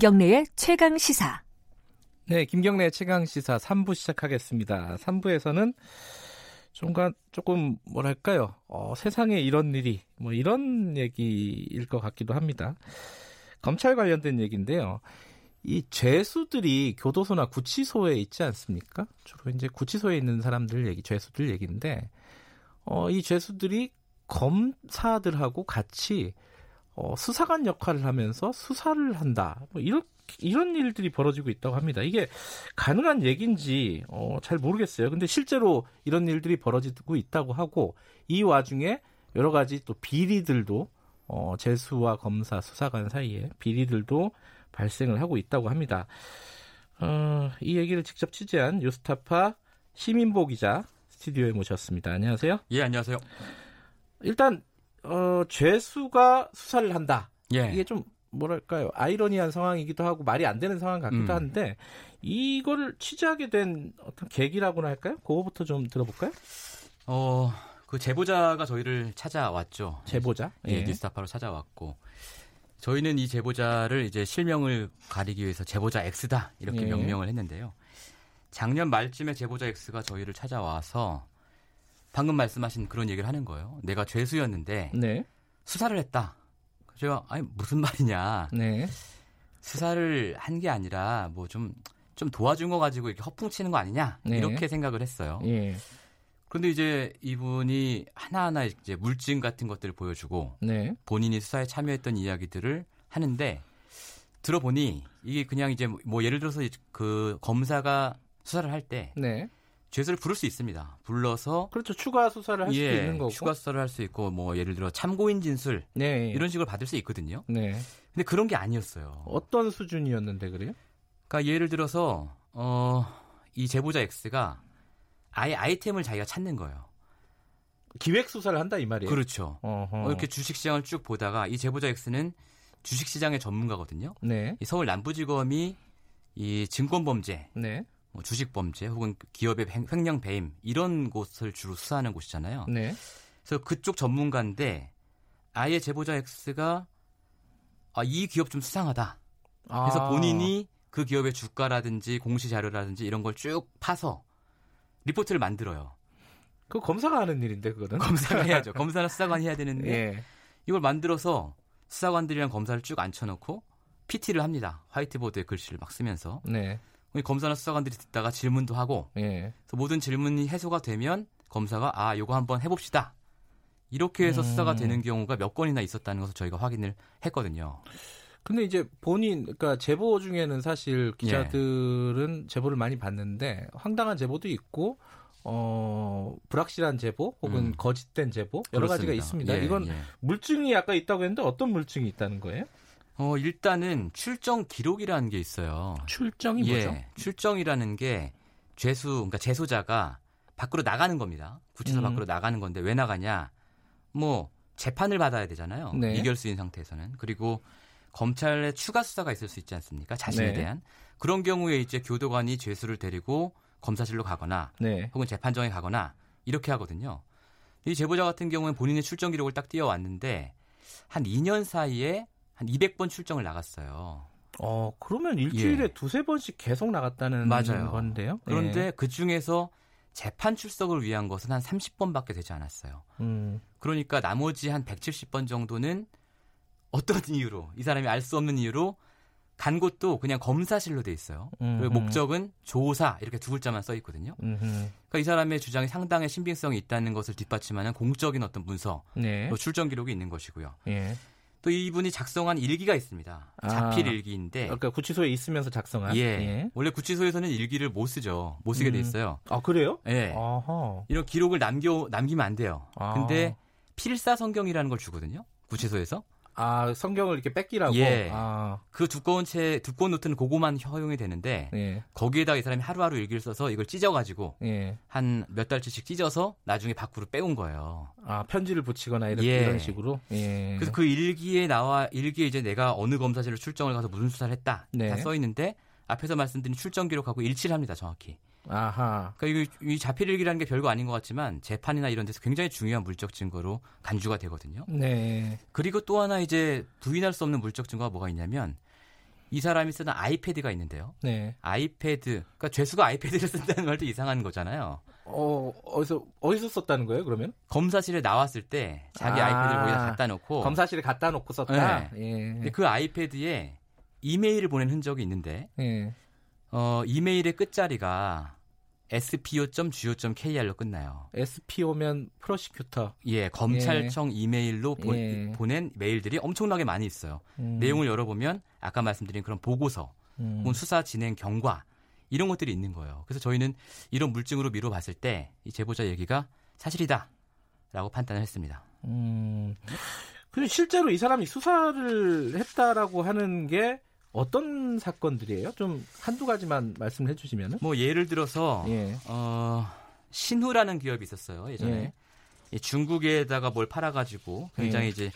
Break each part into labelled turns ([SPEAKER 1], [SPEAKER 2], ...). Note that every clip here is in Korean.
[SPEAKER 1] 김경래의 최강 시사.
[SPEAKER 2] 네, 김경래 최강 시사 3부 시작하겠습니다. 3부에서는 좀가 조금 뭐랄까요? 어, 세상에 이런 일이 뭐 이런 얘기일 것 같기도 합니다. 검찰 관련된 얘기인데요. 이 죄수들이 교도소나 구치소에 있지 않습니까? 주로 이제 구치소에 있는 사람들 얘기, 죄수들 얘기인데, 어, 이 죄수들이 검사들하고 같이 어, 수사관 역할을 하면서 수사를 한다. 뭐 이런 이런 일들이 벌어지고 있다고 합니다. 이게 가능한 얘기인지 어, 잘 모르겠어요. 근데 실제로 이런 일들이 벌어지고 있다고 하고 이 와중에 여러 가지 또 비리들도 어, 재수와 검사, 수사관 사이에 비리들도 발생을 하고 있다고 합니다. 어, 이 얘기를 직접 취재한 뉴스타파 시민보 기자 스튜디오에 모셨습니다. 안녕하세요.
[SPEAKER 3] 예, 안녕하세요.
[SPEAKER 2] 일단 어, 죄수가 수사를 한다.
[SPEAKER 3] 예.
[SPEAKER 2] 이게 좀 뭐랄까요 아이러니한 상황이기도 하고 말이 안 되는 상황 같기도
[SPEAKER 3] 음.
[SPEAKER 2] 한데 이거를 취재하게 된 어떤 계기라고나 할까요? 그거부터 좀 들어볼까요?
[SPEAKER 3] 어, 그 제보자가 저희를 찾아왔죠.
[SPEAKER 2] 제보자.
[SPEAKER 3] 예, 뉴스타파로 찾아왔고 저희는 이 제보자를 이제 실명을 가리기 위해서 제보자 X다 이렇게
[SPEAKER 2] 예.
[SPEAKER 3] 명명을 했는데요. 작년 말쯤에 제보자 X가 저희를 찾아와서 방금 말씀하신 그런 얘기를 하는 거예요. 내가 죄수였는데
[SPEAKER 2] 네.
[SPEAKER 3] 수사를 했다. 제가 아니 무슨 말이냐.
[SPEAKER 2] 네.
[SPEAKER 3] 수사를 한 게 아니라 뭐 좀 좀 도와준 거 가지고 이렇게 허풍치는 거 아니냐
[SPEAKER 2] 네.
[SPEAKER 3] 이렇게 생각을 했어요.
[SPEAKER 2] 예.
[SPEAKER 3] 그런데 이제 이분이 하나하나 이제 물증 같은 것들을 보여주고
[SPEAKER 2] 네.
[SPEAKER 3] 본인이 수사에 참여했던 이야기들을 하는데 들어보니 이게 그냥 이제 뭐 예를 들어서 그 검사가 수사를 할때
[SPEAKER 2] 네.
[SPEAKER 3] 죄수를 부를 수 있습니다. 불러서
[SPEAKER 2] 그렇죠. 추가 수사를 할 수도
[SPEAKER 3] 예,
[SPEAKER 2] 있는 거고.
[SPEAKER 3] 추가 수사를 할 수 있고 뭐 예를 들어 참고인 진술
[SPEAKER 2] 네.
[SPEAKER 3] 이런 식으로 받을 수 있거든요.
[SPEAKER 2] 네.
[SPEAKER 3] 근데 그런 게 아니었어요.
[SPEAKER 2] 어떤 수준이었는데 그래요?
[SPEAKER 3] 그러니까 예를 들어서 어, 이 제보자 X가 아예 아이템을 자기가 찾는 거예요.
[SPEAKER 2] 기획 수사를 한다 이 말이에요.
[SPEAKER 3] 그렇죠.
[SPEAKER 2] 어허.
[SPEAKER 3] 어, 이렇게 주식 시장을 쭉 보다가 이 제보자 X는 주식 시장의 전문가거든요.
[SPEAKER 2] 네.
[SPEAKER 3] 이 서울 남부지검이 이 증권 범죄,
[SPEAKER 2] 네.
[SPEAKER 3] 뭐 주식 범죄 혹은 기업의 횡- 횡령 배임 이런 곳을 주로 수사하는 곳이잖아요.
[SPEAKER 2] 네.
[SPEAKER 3] 그래서 그쪽 전문가인데 아예 제보자 X가 아, 이 기업 좀 수상하다. 그래서
[SPEAKER 2] 아.
[SPEAKER 3] 본인이 그 기업의 주가라든지 공시 자료라든지 이런 걸 쭉 파서 리포트를 만들어요.
[SPEAKER 2] 그 검사가 하는 일인데 그거는.
[SPEAKER 3] 검사가 해야죠. 검사나 수사관이 해야 되는데
[SPEAKER 2] 예.
[SPEAKER 3] 이걸 만들어서 수사관들이랑 검사를 쭉 앉혀놓고 PT를 합니다. 화이트보드에 글씨를 막 쓰면서
[SPEAKER 2] 네.
[SPEAKER 3] 검사나 수사관들이 듣다가 질문도 하고
[SPEAKER 2] 예.
[SPEAKER 3] 그래서 모든 질문이 해소가 되면 검사가 아 요거 한번 해봅시다. 이렇게 해서
[SPEAKER 2] 음.
[SPEAKER 3] 수사가 되는 경우가 몇 건이나 있었다는 것을 저희가 확인을 했거든요.
[SPEAKER 2] 근데 이제 본인 그러니까 제보 중에는 사실
[SPEAKER 3] 예.
[SPEAKER 2] 기자들은 제보를 많이 받는데 황당한 제보도 있고 어 불확실한 제보 혹은
[SPEAKER 3] 음.
[SPEAKER 2] 거짓된 제보 여러 가지가
[SPEAKER 3] 그렇습니다.
[SPEAKER 2] 있습니다.
[SPEAKER 3] 예,
[SPEAKER 2] 이건
[SPEAKER 3] 예.
[SPEAKER 2] 물증이 아까 있다고 했는데 어떤 물증이 있다는 거예요?
[SPEAKER 3] 어, 일단은 출정 기록이라는 게 있어요.
[SPEAKER 2] 출정이
[SPEAKER 3] 예,
[SPEAKER 2] 뭐죠?
[SPEAKER 3] 출정이라는 게 죄수, 그러니까 재소자가 밖으로 나가는 겁니다. 구치소
[SPEAKER 2] 음.
[SPEAKER 3] 밖으로 나가는 건데 왜 나가냐? 뭐 재판을 받아야 되잖아요.
[SPEAKER 2] 네.
[SPEAKER 3] 이결수인 상태에서는 그리고 검찰의 추가 수사가 있을 수 있지 않습니까? 자신에
[SPEAKER 2] 네.
[SPEAKER 3] 대한 그런 경우에 이제 교도관이 죄수를 데리고 검사실로 가거나
[SPEAKER 2] 네.
[SPEAKER 3] 혹은 재판정에 가거나 이렇게 하거든요. 이 제보자 같은 경우는 본인의 출정 기록을 딱 띄워왔는데 한 2년 사이에 한 200번 출정을 나갔어요.
[SPEAKER 2] 어 그러면 일주일에
[SPEAKER 3] 예.
[SPEAKER 2] 두세 번씩 계속 나갔다는
[SPEAKER 3] 맞아요.
[SPEAKER 2] 건데요.
[SPEAKER 3] 그런데
[SPEAKER 2] 예.
[SPEAKER 3] 그 중에서 재판 출석을 위한 것은 한 30번밖에 되지 않았어요.
[SPEAKER 2] 음.
[SPEAKER 3] 그러니까 나머지 한 170번 정도는 어떤 이유로 이 사람이 알 수 없는 이유로 간 곳도 그냥 검사실로 돼 있어요. 그리고
[SPEAKER 2] 음흠.
[SPEAKER 3] 목적은 조사 이렇게 두 글자만 써 있거든요.
[SPEAKER 2] 음흠.
[SPEAKER 3] 그러니까 이 사람의 주장이 상당히 신빙성이 있다는 것을 뒷받침하는 공적인 어떤 문서,
[SPEAKER 2] 네.
[SPEAKER 3] 또 출정 기록이 있는 것이고요.
[SPEAKER 2] 예.
[SPEAKER 3] 또 이분이 작성한 일기가 있습니다. 자필
[SPEAKER 2] 아.
[SPEAKER 3] 일기인데
[SPEAKER 2] 그러니까 구치소에 있으면서 작성한.
[SPEAKER 3] 예. 원래 구치소에서는 일기를 못 쓰죠. 못 쓰게 돼
[SPEAKER 2] 음.
[SPEAKER 3] 있어요.
[SPEAKER 2] 아 그래요?
[SPEAKER 3] 예.
[SPEAKER 2] 아하.
[SPEAKER 3] 이런 기록을 남겨 남기면 안 돼요.
[SPEAKER 2] 아.
[SPEAKER 3] 근데 필사 성경이라는 걸 주거든요. 구치소에서.
[SPEAKER 2] 아 성경을 이렇게 뺏기라고.
[SPEAKER 3] 예.
[SPEAKER 2] 아.
[SPEAKER 3] 그 두꺼운 채 두꺼운 노트는 그거만 허용이 되는데
[SPEAKER 2] 예.
[SPEAKER 3] 거기에다가 이 사람이 하루하루 일기를 써서 이걸 찢어 가지고
[SPEAKER 2] 예.
[SPEAKER 3] 한몇 달치씩 찢어서 나중에 밖으로 빼온 거예요.
[SPEAKER 2] 아 편지를 붙이거나 이런,
[SPEAKER 3] 예.
[SPEAKER 2] 이런 식으로. 예.
[SPEAKER 3] 그래서 그 일기에 나와 일기에 이제 내가 어느 검사실로 출정을 가서 무슨 수사를 했다
[SPEAKER 2] 네.
[SPEAKER 3] 다써 있는데 앞에서 말씀드린 출정 기록하고 일치를 합니다 정확히.
[SPEAKER 2] 아하.
[SPEAKER 3] 그러니까 이 자필 일기라는 게 별거 아닌 것 같지만 재판이나 이런 데서 굉장히 중요한 물적 증거로 간주가 되거든요.
[SPEAKER 2] 네.
[SPEAKER 3] 그리고 또 하나 이제 부인할 수 없는 물적 증거가 뭐가 있냐면 이 사람이 쓰는 아이패드가 있는데요.
[SPEAKER 2] 네.
[SPEAKER 3] 아이패드, 그러니까 죄수가 아이패드를 쓴다는 말도 이상한 거잖아요.
[SPEAKER 2] 어, 어디서 어디서 썼다는 거예요? 그러면
[SPEAKER 3] 검사실에 나왔을 때 자기
[SPEAKER 2] 아.
[SPEAKER 3] 아이패드를 거기다 갖다 놓고
[SPEAKER 2] 검사실에 갖다 놓고 썼다. 예.
[SPEAKER 3] 어. 근데 그 아이패드에 이메일을 보낸 흔적이 있는데
[SPEAKER 2] 예.
[SPEAKER 3] 어, 이메일의 끝자리가 spo.go.kr로 끝나요.
[SPEAKER 2] SPO면 프로시큐터.
[SPEAKER 3] 예, 검찰청 이메일로 보,
[SPEAKER 2] 예.
[SPEAKER 3] 낸 메일들이 엄청나게 많이 있어요.
[SPEAKER 2] 음,
[SPEAKER 3] 내용을 열어보면 아까 말씀드린 그런 보고서,
[SPEAKER 2] 음.
[SPEAKER 3] 수사 진행 경과 이런 것들이 있는 거예요. 그래서 저희는 이런 물증으로 미뤄봤을 때 이 제보자 얘기가 사실이다라고 판단을 했습니다.
[SPEAKER 2] 음. 근데 실제로 이 사람이 수사를 했다라고 하는 게 어떤 사건들이에요? 좀 한두 가지만 말씀해 주시면은.
[SPEAKER 3] 뭐 예를 들어서
[SPEAKER 2] 예.
[SPEAKER 3] 어, 신후라는 기업이 있었어요 예전에
[SPEAKER 2] 예.
[SPEAKER 3] 이 중국에다가 뭘 팔아가지고 굉장히
[SPEAKER 2] 예.
[SPEAKER 3] 이제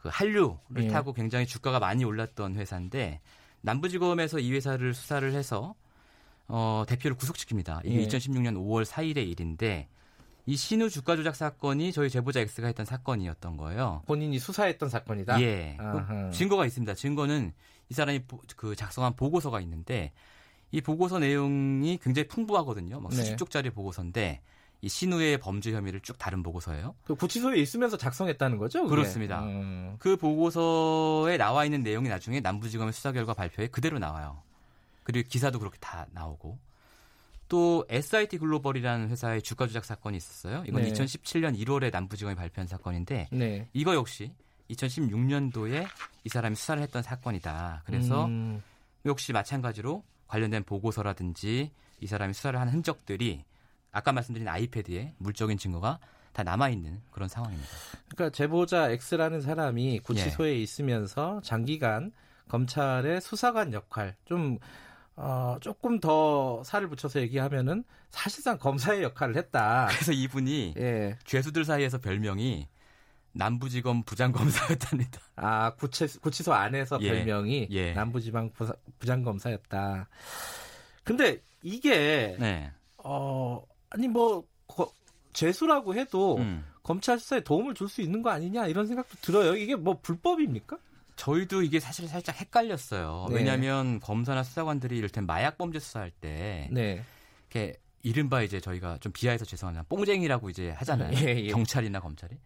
[SPEAKER 3] 그 한류를
[SPEAKER 2] 예.
[SPEAKER 3] 타고 굉장히 주가가 많이 올랐던 회사인데 남부지검에서 이 회사를 수사를 해서 어, 대표를 구속시킵니다. 이게
[SPEAKER 2] 예.
[SPEAKER 3] 2016년 5월 4일의 일인데 이 신후 주가 조작 사건이 저희 제보자 X가 했던 사건이었던 거예요.
[SPEAKER 2] 본인이 수사했던 사건이다.
[SPEAKER 3] 예.
[SPEAKER 2] 아하.
[SPEAKER 3] 그 증거가 있습니다. 증거는 이 사람이 보- 그 작성한 보고서가 있는데 이 보고서 내용이 굉장히 풍부하거든요. 막
[SPEAKER 2] 네.
[SPEAKER 3] 수십 쪽짜리 보고서인데 이 신우의 범죄 혐의를 쭉 다룬 보고서예요.
[SPEAKER 2] 그 구치소에 있으면서 작성했다는 거죠? 그게?
[SPEAKER 3] 그렇습니다.
[SPEAKER 2] 음.
[SPEAKER 3] 그 보고서에 나와 있는 내용이 나중에 남부지검의 수사 결과 발표에 그대로 나와요. 그리고 기사도 그렇게 다 나오고 또 SIT 글로벌이라는 회사의 주가 조작 사건이 있었어요. 이건
[SPEAKER 2] 네.
[SPEAKER 3] 2017년 1월에 남부지검이 발표한 사건인데
[SPEAKER 2] 네.
[SPEAKER 3] 이거 역시 2016년도에 이 사람이 수사를 했던 사건이다. 그래서
[SPEAKER 2] 음.
[SPEAKER 3] 역시 마찬가지로 관련된 보고서라든지 이 사람이 수사를 한 흔적들이 아까 말씀드린 아이패드에 물적인 증거가 다 남아 있는 그런 상황입니다.
[SPEAKER 2] 그러니까 제보자 X라는 사람이 구치소에
[SPEAKER 3] 예.
[SPEAKER 2] 있으면서 장기간 검찰의 수사관 역할 좀 어, 조금 더 살을 붙여서 얘기하면은 사실상 검사의 역할을 했다.
[SPEAKER 3] 그래서 이분이
[SPEAKER 2] 예.
[SPEAKER 3] 죄수들 사이에서 별명이 남부지검 부장검사였답니다.
[SPEAKER 2] 아, 구치, 구치소 안에서
[SPEAKER 3] 예.
[SPEAKER 2] 별명이
[SPEAKER 3] 예.
[SPEAKER 2] 남부지방 부사- 부장검사였다. 근데 이게
[SPEAKER 3] 네.
[SPEAKER 2] 어 아니 뭐 거- 죄수라고 해도
[SPEAKER 3] 음.
[SPEAKER 2] 검찰 수사에 도움을 줄 수 있는 거 아니냐 이런 생각도 들어요. 이게 뭐 불법입니까?
[SPEAKER 3] 저희도 이게 사실 살짝 헷갈렸어요.
[SPEAKER 2] 네.
[SPEAKER 3] 왜냐하면 검사나 수사관들이 이를테면 마약 범죄 수사할 때
[SPEAKER 2] 네.
[SPEAKER 3] 이렇게 이른바 이제 저희가 좀 비하해서 죄송하지만 뽕쟁이라고 이제 하잖아요.
[SPEAKER 2] 예, 예.
[SPEAKER 3] 경찰이나 검찰이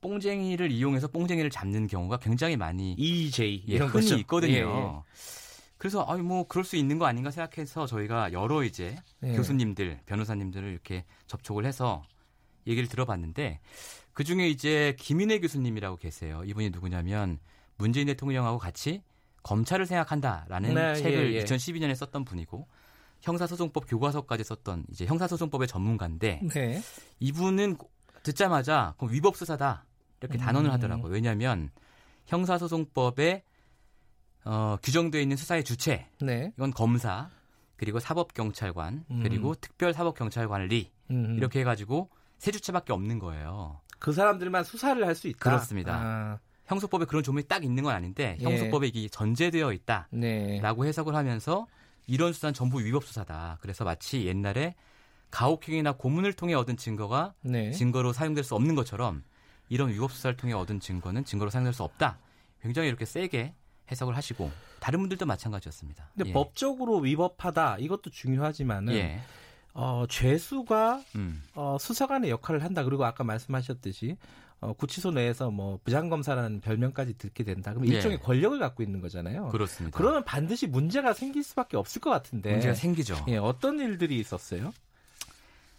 [SPEAKER 3] 뽕쟁이를 이용해서 뽕쟁이를 잡는 경우가 굉장히 많이
[SPEAKER 2] EJ
[SPEAKER 3] 예,
[SPEAKER 2] 이런
[SPEAKER 3] 흔히
[SPEAKER 2] 거죠.
[SPEAKER 3] 있거든요. 그래서 아니 뭐 그럴 수 있는 거 아닌가 생각해서 저희가 여러 이제
[SPEAKER 2] 예. 예.
[SPEAKER 3] 교수님들, 변호사님들을 이렇게 접촉을 해서 얘기를 들어봤는데 그 중에 이제 김인혜 교수님이라고 계세요. 이분이 누구냐면 문재인 대통령하고 같이 검찰을 생각한다라는
[SPEAKER 2] 네,
[SPEAKER 3] 책을
[SPEAKER 2] 예, 예.
[SPEAKER 3] 2012년에 썼던 분이고 형사소송법 교과서까지 썼던 이제 형사소송법의 전문가인데
[SPEAKER 2] 네.
[SPEAKER 3] 이분은 듣자마자 그럼 위법 수사다 이렇게 단언을
[SPEAKER 2] 음.
[SPEAKER 3] 하더라고요. 왜냐하면 형사소송법에 어, 규정되어 있는 수사의 주체
[SPEAKER 2] 네.
[SPEAKER 3] 이건 검사 그리고 사법경찰관
[SPEAKER 2] 음.
[SPEAKER 3] 그리고 특별사법경찰관리
[SPEAKER 2] 음.
[SPEAKER 3] 이렇게 해가지고 세 주체밖에 없는 거예요.
[SPEAKER 2] 그 사람들만 수사를 할 수 있다.
[SPEAKER 3] 그렇습니다.
[SPEAKER 2] 아,
[SPEAKER 3] 형소법에 그런 조문이 딱 있는 건 아닌데
[SPEAKER 2] 예.
[SPEAKER 3] 형소법에 이게 전제되어 있다라고
[SPEAKER 2] 네.
[SPEAKER 3] 해석을 하면서 이런 수사는 전부 위법 수사다. 그래서 마치 옛날에 가혹행위나 고문을 통해 얻은 증거가
[SPEAKER 2] 네.
[SPEAKER 3] 증거로 사용될 수 없는 것처럼 이런 위법 수사를 통해 얻은 증거는 증거로 사용될 수 없다. 굉장히 이렇게 세게 해석을 하시고 다른 분들도 마찬가지였습니다.
[SPEAKER 2] 근데
[SPEAKER 3] 예.
[SPEAKER 2] 법적으로 위법하다 이것도 중요하지만은
[SPEAKER 3] 예.
[SPEAKER 2] 어, 죄수가
[SPEAKER 3] 음.
[SPEAKER 2] 어, 수사관의 역할을 한다. 그리고 아까 말씀하셨듯이 어, 구치소 내에서 뭐 부장검사라는 별명까지 듣게 된다. 그럼
[SPEAKER 3] 예.
[SPEAKER 2] 일종의 권력을 갖고 있는 거잖아요.
[SPEAKER 3] 그렇습니다.
[SPEAKER 2] 그러면 반드시 문제가 생길 수밖에 없을 것 같은데.
[SPEAKER 3] 문제가 생기죠.
[SPEAKER 2] 예, 어떤 일들이 있었어요?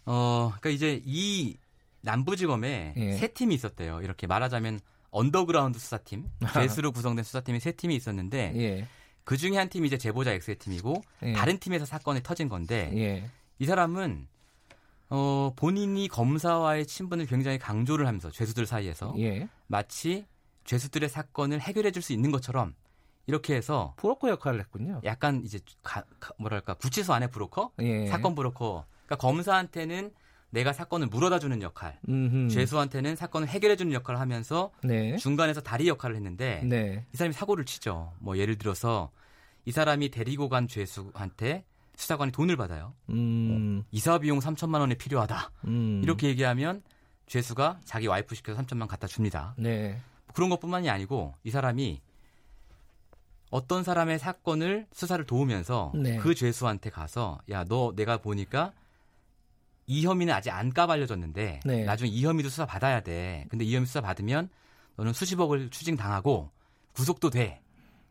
[SPEAKER 3] 어, 그러니까 이제 이 남부지검에
[SPEAKER 2] 예.
[SPEAKER 3] 세 팀이 있었대요. 이렇게 말하자면 언더그라운드 수사팀, 죄수로 구성된 수사팀이 세 팀이 있었는데
[SPEAKER 2] 예.
[SPEAKER 3] 그 중에 한 팀이 이제 제보자 X의 팀이고
[SPEAKER 2] 예.
[SPEAKER 3] 다른 팀에서 사건이 터진 건데
[SPEAKER 2] 예.
[SPEAKER 3] 이 사람은 어, 본인이 검사와의 친분을 굉장히 강조를 하면서 죄수들 사이에서
[SPEAKER 2] 예.
[SPEAKER 3] 마치 죄수들의 사건을 해결해 줄 수 있는 것처럼 이렇게 해서
[SPEAKER 2] 브로커 역할을 했군요.
[SPEAKER 3] 약간 이제 가- 가- 뭐랄까 구치소 안에 브로커,
[SPEAKER 2] 예.
[SPEAKER 3] 사건 브로커. 그러니까 검사한테는 내가 사건을 물어다 주는 역할,
[SPEAKER 2] 음흠.
[SPEAKER 3] 죄수한테는 사건을 해결해 주는 역할을 하면서
[SPEAKER 2] 네.
[SPEAKER 3] 중간에서 다리 역할을 했는데
[SPEAKER 2] 네.
[SPEAKER 3] 이 사람이 사고를 치죠. 뭐 예를 들어서 이 사람이 데리고 간 죄수한테 수사관이 돈을 받아요.
[SPEAKER 2] 음.
[SPEAKER 3] 이사 비용 3천만 원이 필요하다.
[SPEAKER 2] 음.
[SPEAKER 3] 이렇게 얘기하면 죄수가 자기 와이프 시켜서 3천만 갖다 줍니다.
[SPEAKER 2] 네.
[SPEAKER 3] 그런 것뿐만이 아니고 이 사람이 어떤 사람의 사건을 수사를 도우면서
[SPEAKER 2] 네.
[SPEAKER 3] 그 죄수한테 가서 야 너 내가 보니까 이 혐의는 아직 안 까발려졌는데
[SPEAKER 2] 네.
[SPEAKER 3] 나중에 이 혐의도 수사 받아야 돼. 근데 이 혐의 수사 받으면 너는 수십억을 추징 당하고 구속도 돼.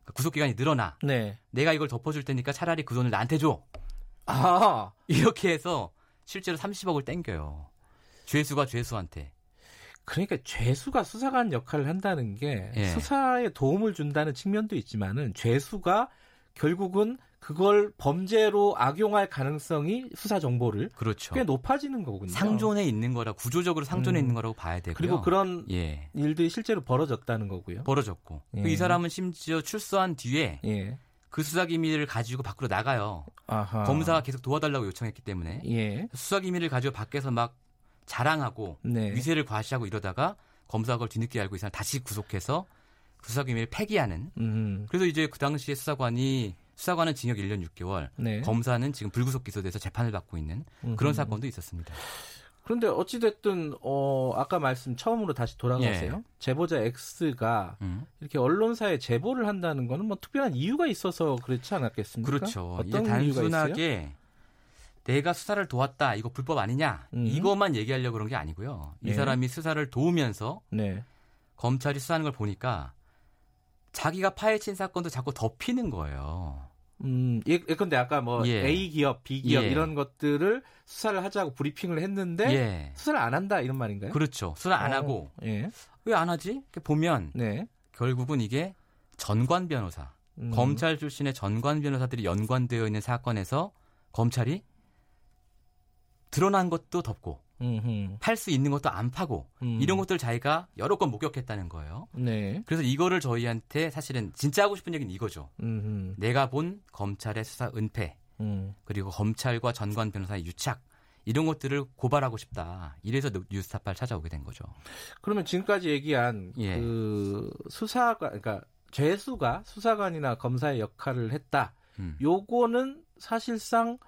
[SPEAKER 3] 그러니까 구속 기간이 늘어나.
[SPEAKER 2] 네.
[SPEAKER 3] 내가 이걸 덮어줄 테니까 차라리 그 돈을 나한테 줘.
[SPEAKER 2] 아,
[SPEAKER 3] 이렇게 해서 실제로 30억을 땡겨요. 죄수가 죄수한테.
[SPEAKER 2] 그러니까 죄수가 수사관 역할을 한다는 게
[SPEAKER 3] 예.
[SPEAKER 2] 수사에 도움을 준다는 측면도 있지만은 죄수가 결국은 그걸 범죄로 악용할 가능성이 수사 정보를
[SPEAKER 3] 그렇죠.
[SPEAKER 2] 꽤 높아지는 거군요.
[SPEAKER 3] 상존에 있는 거라 구조적으로 상존에
[SPEAKER 2] 음.
[SPEAKER 3] 있는 거라고 봐야 되고요.
[SPEAKER 2] 그리고 그런
[SPEAKER 3] 예.
[SPEAKER 2] 일들이 실제로 벌어졌다는 거고요.
[SPEAKER 3] 벌어졌고
[SPEAKER 2] 예.
[SPEAKER 3] 그 이 사람은 심지어 출소한 뒤에
[SPEAKER 2] 예.
[SPEAKER 3] 그 수사 기밀을 가지고 밖으로 나가요.
[SPEAKER 2] 아하.
[SPEAKER 3] 검사가 계속 도와달라고 요청했기 때문에
[SPEAKER 2] 예.
[SPEAKER 3] 수사 기밀을 가지고 밖에서 막 자랑하고
[SPEAKER 2] 네.
[SPEAKER 3] 위세를 과시하고 이러다가 검사가 그걸 뒤늦게 알고 이 사람 다시 구속해서 그 수사 기밀을 폐기하는.
[SPEAKER 2] 음.
[SPEAKER 3] 그래서 이제 그 당시에 수사관이 수사관은 징역 1년 6개월,
[SPEAKER 2] 네.
[SPEAKER 3] 검사는 지금 불구속 기소돼서 재판을 받고 있는 그런
[SPEAKER 2] 음흠.
[SPEAKER 3] 사건도 있었습니다.
[SPEAKER 2] 그런데 어찌 됐든 어 아까 말씀 처음으로 다시 돌아가세요. 제보자 X가
[SPEAKER 3] 음.
[SPEAKER 2] 이렇게 언론사에 제보를 한다는 거는 뭐 특별한 이유가 있어서 그렇지 않았겠습니까?
[SPEAKER 3] 그렇죠.
[SPEAKER 2] 어떤 이유가 있어요?
[SPEAKER 3] 단순하게 내가 수사를 도왔다 이거 불법 아니냐
[SPEAKER 2] 음.
[SPEAKER 3] 이것만 얘기하려고 그런 게 아니고요. 이
[SPEAKER 2] 네.
[SPEAKER 3] 사람이 수사를 도우면서
[SPEAKER 2] 네.
[SPEAKER 3] 검찰이 수사하는 걸 보니까 자기가 파헤친 사건도 자꾸 덮이는 거예요.
[SPEAKER 2] 음, 예, 근데 아까 뭐
[SPEAKER 3] 예.
[SPEAKER 2] A 기업, B 기업
[SPEAKER 3] 예.
[SPEAKER 2] 이런 것들을 수사를 하자고 브리핑을 했는데
[SPEAKER 3] 예.
[SPEAKER 2] 수사를 안 한다 이런 말인가요?
[SPEAKER 3] 그렇죠. 수사 안
[SPEAKER 2] 어,
[SPEAKER 3] 하고
[SPEAKER 2] 예.
[SPEAKER 3] 왜 안 하지? 보면
[SPEAKER 2] 네.
[SPEAKER 3] 결국은 이게 전관 변호사,
[SPEAKER 2] 음.
[SPEAKER 3] 검찰 출신의 전관 변호사들이 연관되어 있는 사건에서 검찰이 드러난 것도 덮고. 팔 수 있는 것도 안 파고
[SPEAKER 2] 음.
[SPEAKER 3] 이런 것들 자기가 여러 건 목격했다는 거예요.
[SPEAKER 2] 네.
[SPEAKER 3] 그래서 이거를 저희한테 사실은 진짜 하고 싶은 얘기는 이거죠.
[SPEAKER 2] 음흠.
[SPEAKER 3] 내가 본 검찰의 수사 은폐
[SPEAKER 2] 음.
[SPEAKER 3] 그리고 검찰과 전관 변호사의 유착 이런 것들을 고발하고 싶다. 이래서 뉴스타파를 찾아오게 된 거죠.
[SPEAKER 2] 그러면 지금까지 얘기한
[SPEAKER 3] 예.
[SPEAKER 2] 그 수사관 그러니까 죄수가 수사관이나 검사의 역할을 했다.
[SPEAKER 3] 음.
[SPEAKER 2] 요거는 사실상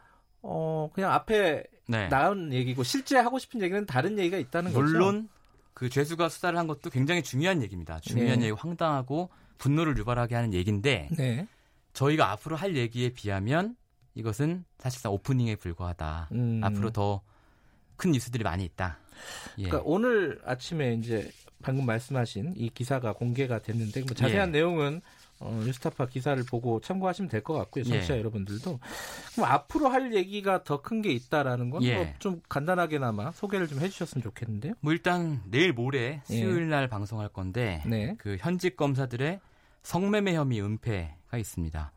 [SPEAKER 2] 어 그냥 앞에
[SPEAKER 3] 네.
[SPEAKER 2] 나온 얘기고 실제 하고 싶은 얘기는 다른 얘기가 있다는 거죠.
[SPEAKER 3] 물론 그 죄수가 수사를 한 것도 굉장히 중요한 얘기입니다. 중요한
[SPEAKER 2] 네.
[SPEAKER 3] 얘기, 황당하고 분노를 유발하게 하는 얘기인데
[SPEAKER 2] 네.
[SPEAKER 3] 저희가 앞으로 할 얘기에 비하면 이것은 사실상 오프닝에 불과하다.
[SPEAKER 2] 음.
[SPEAKER 3] 앞으로 더 큰 뉴스들이 많이 있다. 예.
[SPEAKER 2] 그러니까 오늘 아침에 이제 방금 말씀하신 이 기사가 공개가 됐는데 뭐 자세한
[SPEAKER 3] 예.
[SPEAKER 2] 내용은 어, 뉴스타파 기사를 보고 참고하시면 될 것 같고요. 청취자
[SPEAKER 3] 예.
[SPEAKER 2] 여러분들도 그럼 앞으로 할 얘기가 더 큰 게 있다라는 건
[SPEAKER 3] 예.
[SPEAKER 2] 좀 간단하게나마 소개를 좀 해주셨으면 좋겠는데요.
[SPEAKER 3] 뭐 일단 내일 모레 수요일 날 방송할 건데
[SPEAKER 2] 예. 네.
[SPEAKER 3] 그 현직 검사들의 성매매 혐의 은폐가 있습니다.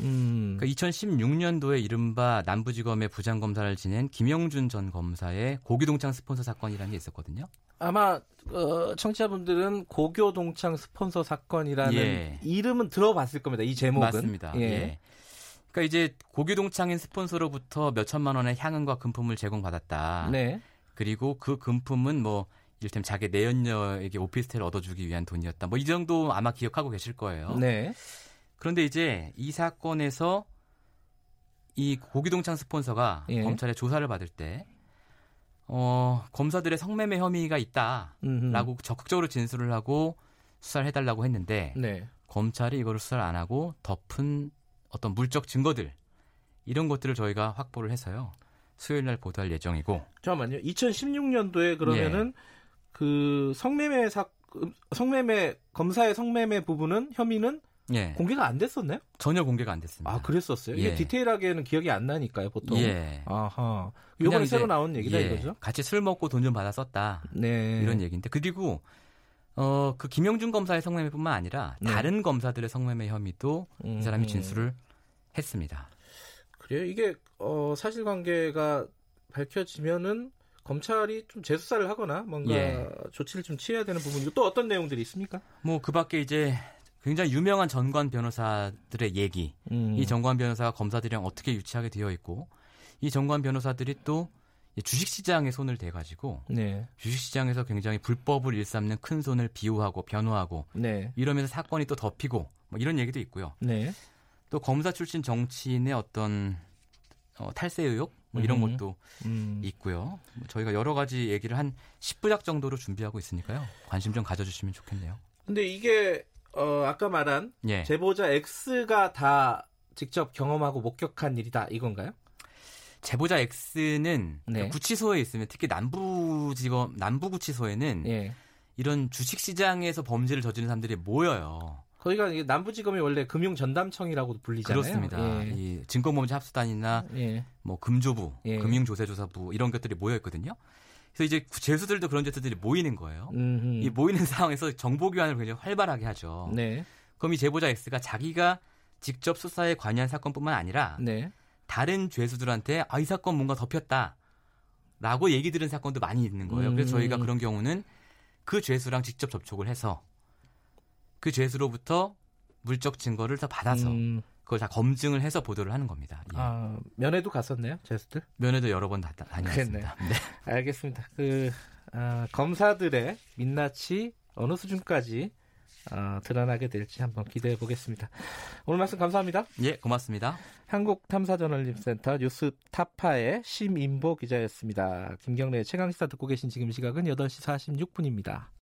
[SPEAKER 2] 음.
[SPEAKER 3] 그 2016년도에 이른바 남부지검의 부장검사를 지낸 김영준 전 검사의 고기동창 스폰서 사건이라는 게 있었거든요.
[SPEAKER 2] 아마 어, 청취자분들은 고교 동창 스폰서 사건이라는
[SPEAKER 3] 예.
[SPEAKER 2] 이름은 들어봤을 겁니다. 이 제목은
[SPEAKER 3] 맞습니다.
[SPEAKER 2] 예.
[SPEAKER 3] 예. 그러니까 이제 고기동창인 스폰서로부터 몇 천만 원의 향응과 금품을 제공받았다.
[SPEAKER 2] 네.
[SPEAKER 3] 그리고 그 금품은 뭐 이를테면 자기 내연녀에게 오피스텔을 얻어주기 위한 돈이었다. 뭐 이 정도 아마 기억하고 계실 거예요.
[SPEAKER 2] 네.
[SPEAKER 3] 그런데 이제 이 사건에서 이 고기동창 스폰서가
[SPEAKER 2] 예.
[SPEAKER 3] 검찰에 조사를 받을 때 어, 검사들의 성매매 혐의가 있다라고
[SPEAKER 2] 음흠.
[SPEAKER 3] 적극적으로 진술을 하고 수사를 해달라고 했는데
[SPEAKER 2] 네.
[SPEAKER 3] 검찰이 이거를 수사를 안 하고 덮은 어떤 물적 증거들 이런 것들을 저희가 확보를 해서요 수요일 날 보도할 예정이고
[SPEAKER 2] 잠깐만요. 2016년도에 그러면은
[SPEAKER 3] 예.
[SPEAKER 2] 그 성매매 사 성매매 검사의 성매매 부분은 혐의는
[SPEAKER 3] 예
[SPEAKER 2] 공개가 안 됐었나요?
[SPEAKER 3] 전혀 공개가 안 됐습니다.
[SPEAKER 2] 아, 그랬었어요. 이게
[SPEAKER 3] 예.
[SPEAKER 2] 디테일하게는 기억이 안 나니까요, 보통.
[SPEAKER 3] 예.
[SPEAKER 2] 아하. 요번에 새로 나온 얘기다
[SPEAKER 3] 예,
[SPEAKER 2] 이거죠?
[SPEAKER 3] 같이 술 먹고 돈 좀 받아 썼다
[SPEAKER 2] 네.
[SPEAKER 3] 이런 얘기인데 그리고 어 그 김영준 검사의 성매매 뿐만 아니라
[SPEAKER 2] 네.
[SPEAKER 3] 다른 검사들의 성매매 혐의도
[SPEAKER 2] 음,
[SPEAKER 3] 이 사람이
[SPEAKER 2] 음.
[SPEAKER 3] 진술을 했습니다.
[SPEAKER 2] 그래요. 이게 어 사실관계가 밝혀지면은 검찰이 좀 재수사를 하거나 뭔가
[SPEAKER 3] 예.
[SPEAKER 2] 조치를 좀 취해야 되는 부분이고 또 어떤 내용들이 있습니까?
[SPEAKER 3] 뭐 그 밖에 이제 굉장히 유명한 전관 변호사들의 얘기
[SPEAKER 2] 음.
[SPEAKER 3] 이 전관 변호사가 검사들이랑 어떻게 유치하게 되어 있고 이 전관 변호사들이 또 주식시장에 손을 대가지고
[SPEAKER 2] 네.
[SPEAKER 3] 주식시장에서 굉장히 불법을 일삼는 큰 손을 비호하고 변호하고
[SPEAKER 2] 네.
[SPEAKER 3] 이러면서 사건이 또 덮이고 뭐 이런 얘기도 있고요.
[SPEAKER 2] 네.
[SPEAKER 3] 또 검사 출신 정치인의 어떤 어, 탈세 의혹 뭐 이런
[SPEAKER 2] 음.
[SPEAKER 3] 것도
[SPEAKER 2] 음.
[SPEAKER 3] 있고요. 뭐 저희가 여러 가지 얘기를 한 10부작 정도로 준비하고 있으니까요. 관심 좀 가져주시면 좋겠네요.
[SPEAKER 2] 근데 이게 어, 아까 말한
[SPEAKER 3] 예.
[SPEAKER 2] 제보자 X가 다 직접 경험하고 목격한 일이다 이건가요?
[SPEAKER 3] 제보자 X는
[SPEAKER 2] 네.
[SPEAKER 3] 구치소에 있으면 특히 남부지검 남부구치소에는
[SPEAKER 2] 예.
[SPEAKER 3] 이런 주식시장에서 범죄를 저지른 사람들이 모여요.
[SPEAKER 2] 거기가 남부지검이 원래 금융 전담청이라고도 불리잖아요.
[SPEAKER 3] 그렇습니다.
[SPEAKER 2] 예.
[SPEAKER 3] 이 증권범죄 합수단이나
[SPEAKER 2] 예.
[SPEAKER 3] 뭐 금조부,
[SPEAKER 2] 예.
[SPEAKER 3] 금융조세조사부 이런 것들이 모여 있거든요. 그래서 이제 죄수들도 그런 죄수들이 모이는 거예요.
[SPEAKER 2] 음흠.
[SPEAKER 3] 이 모이는 상황에서 정보 교환을 굉장히 활발하게 하죠.
[SPEAKER 2] 네.
[SPEAKER 3] 그럼 이 제보자 X가 자기가 직접 수사에 관여한 사건뿐만 아니라
[SPEAKER 2] 네.
[SPEAKER 3] 다른 죄수들한테 아 이 사건 뭔가 덮였다. 라고 얘기 들은 사건도 많이 있는 거예요. 그래서
[SPEAKER 2] 음.
[SPEAKER 3] 저희가 그런 경우는 그 죄수랑 직접 접촉을 해서 그 죄수로부터 물적 증거를 다 받아서
[SPEAKER 2] 음,
[SPEAKER 3] 그걸 다 검증을 해서 보도를 하는 겁니다. 예.
[SPEAKER 2] 아, 면회도 갔었네요, 제수들.
[SPEAKER 3] 면회도 여러 번 다, 다- 다녀왔습니다. 네.
[SPEAKER 2] 알겠습니다. 그 아, 검사들의 민낯이 어느 수준까지 아, 드러나게 될지 한번 기대해 보겠습니다. 오늘 말씀 감사합니다.
[SPEAKER 3] 예, 고맙습니다.
[SPEAKER 2] 한국탐사저널림센터 뉴스 타파의 심인보 기자였습니다. 김경래 최강시사 듣고 계신 지금 시각은 8시 46분입니다.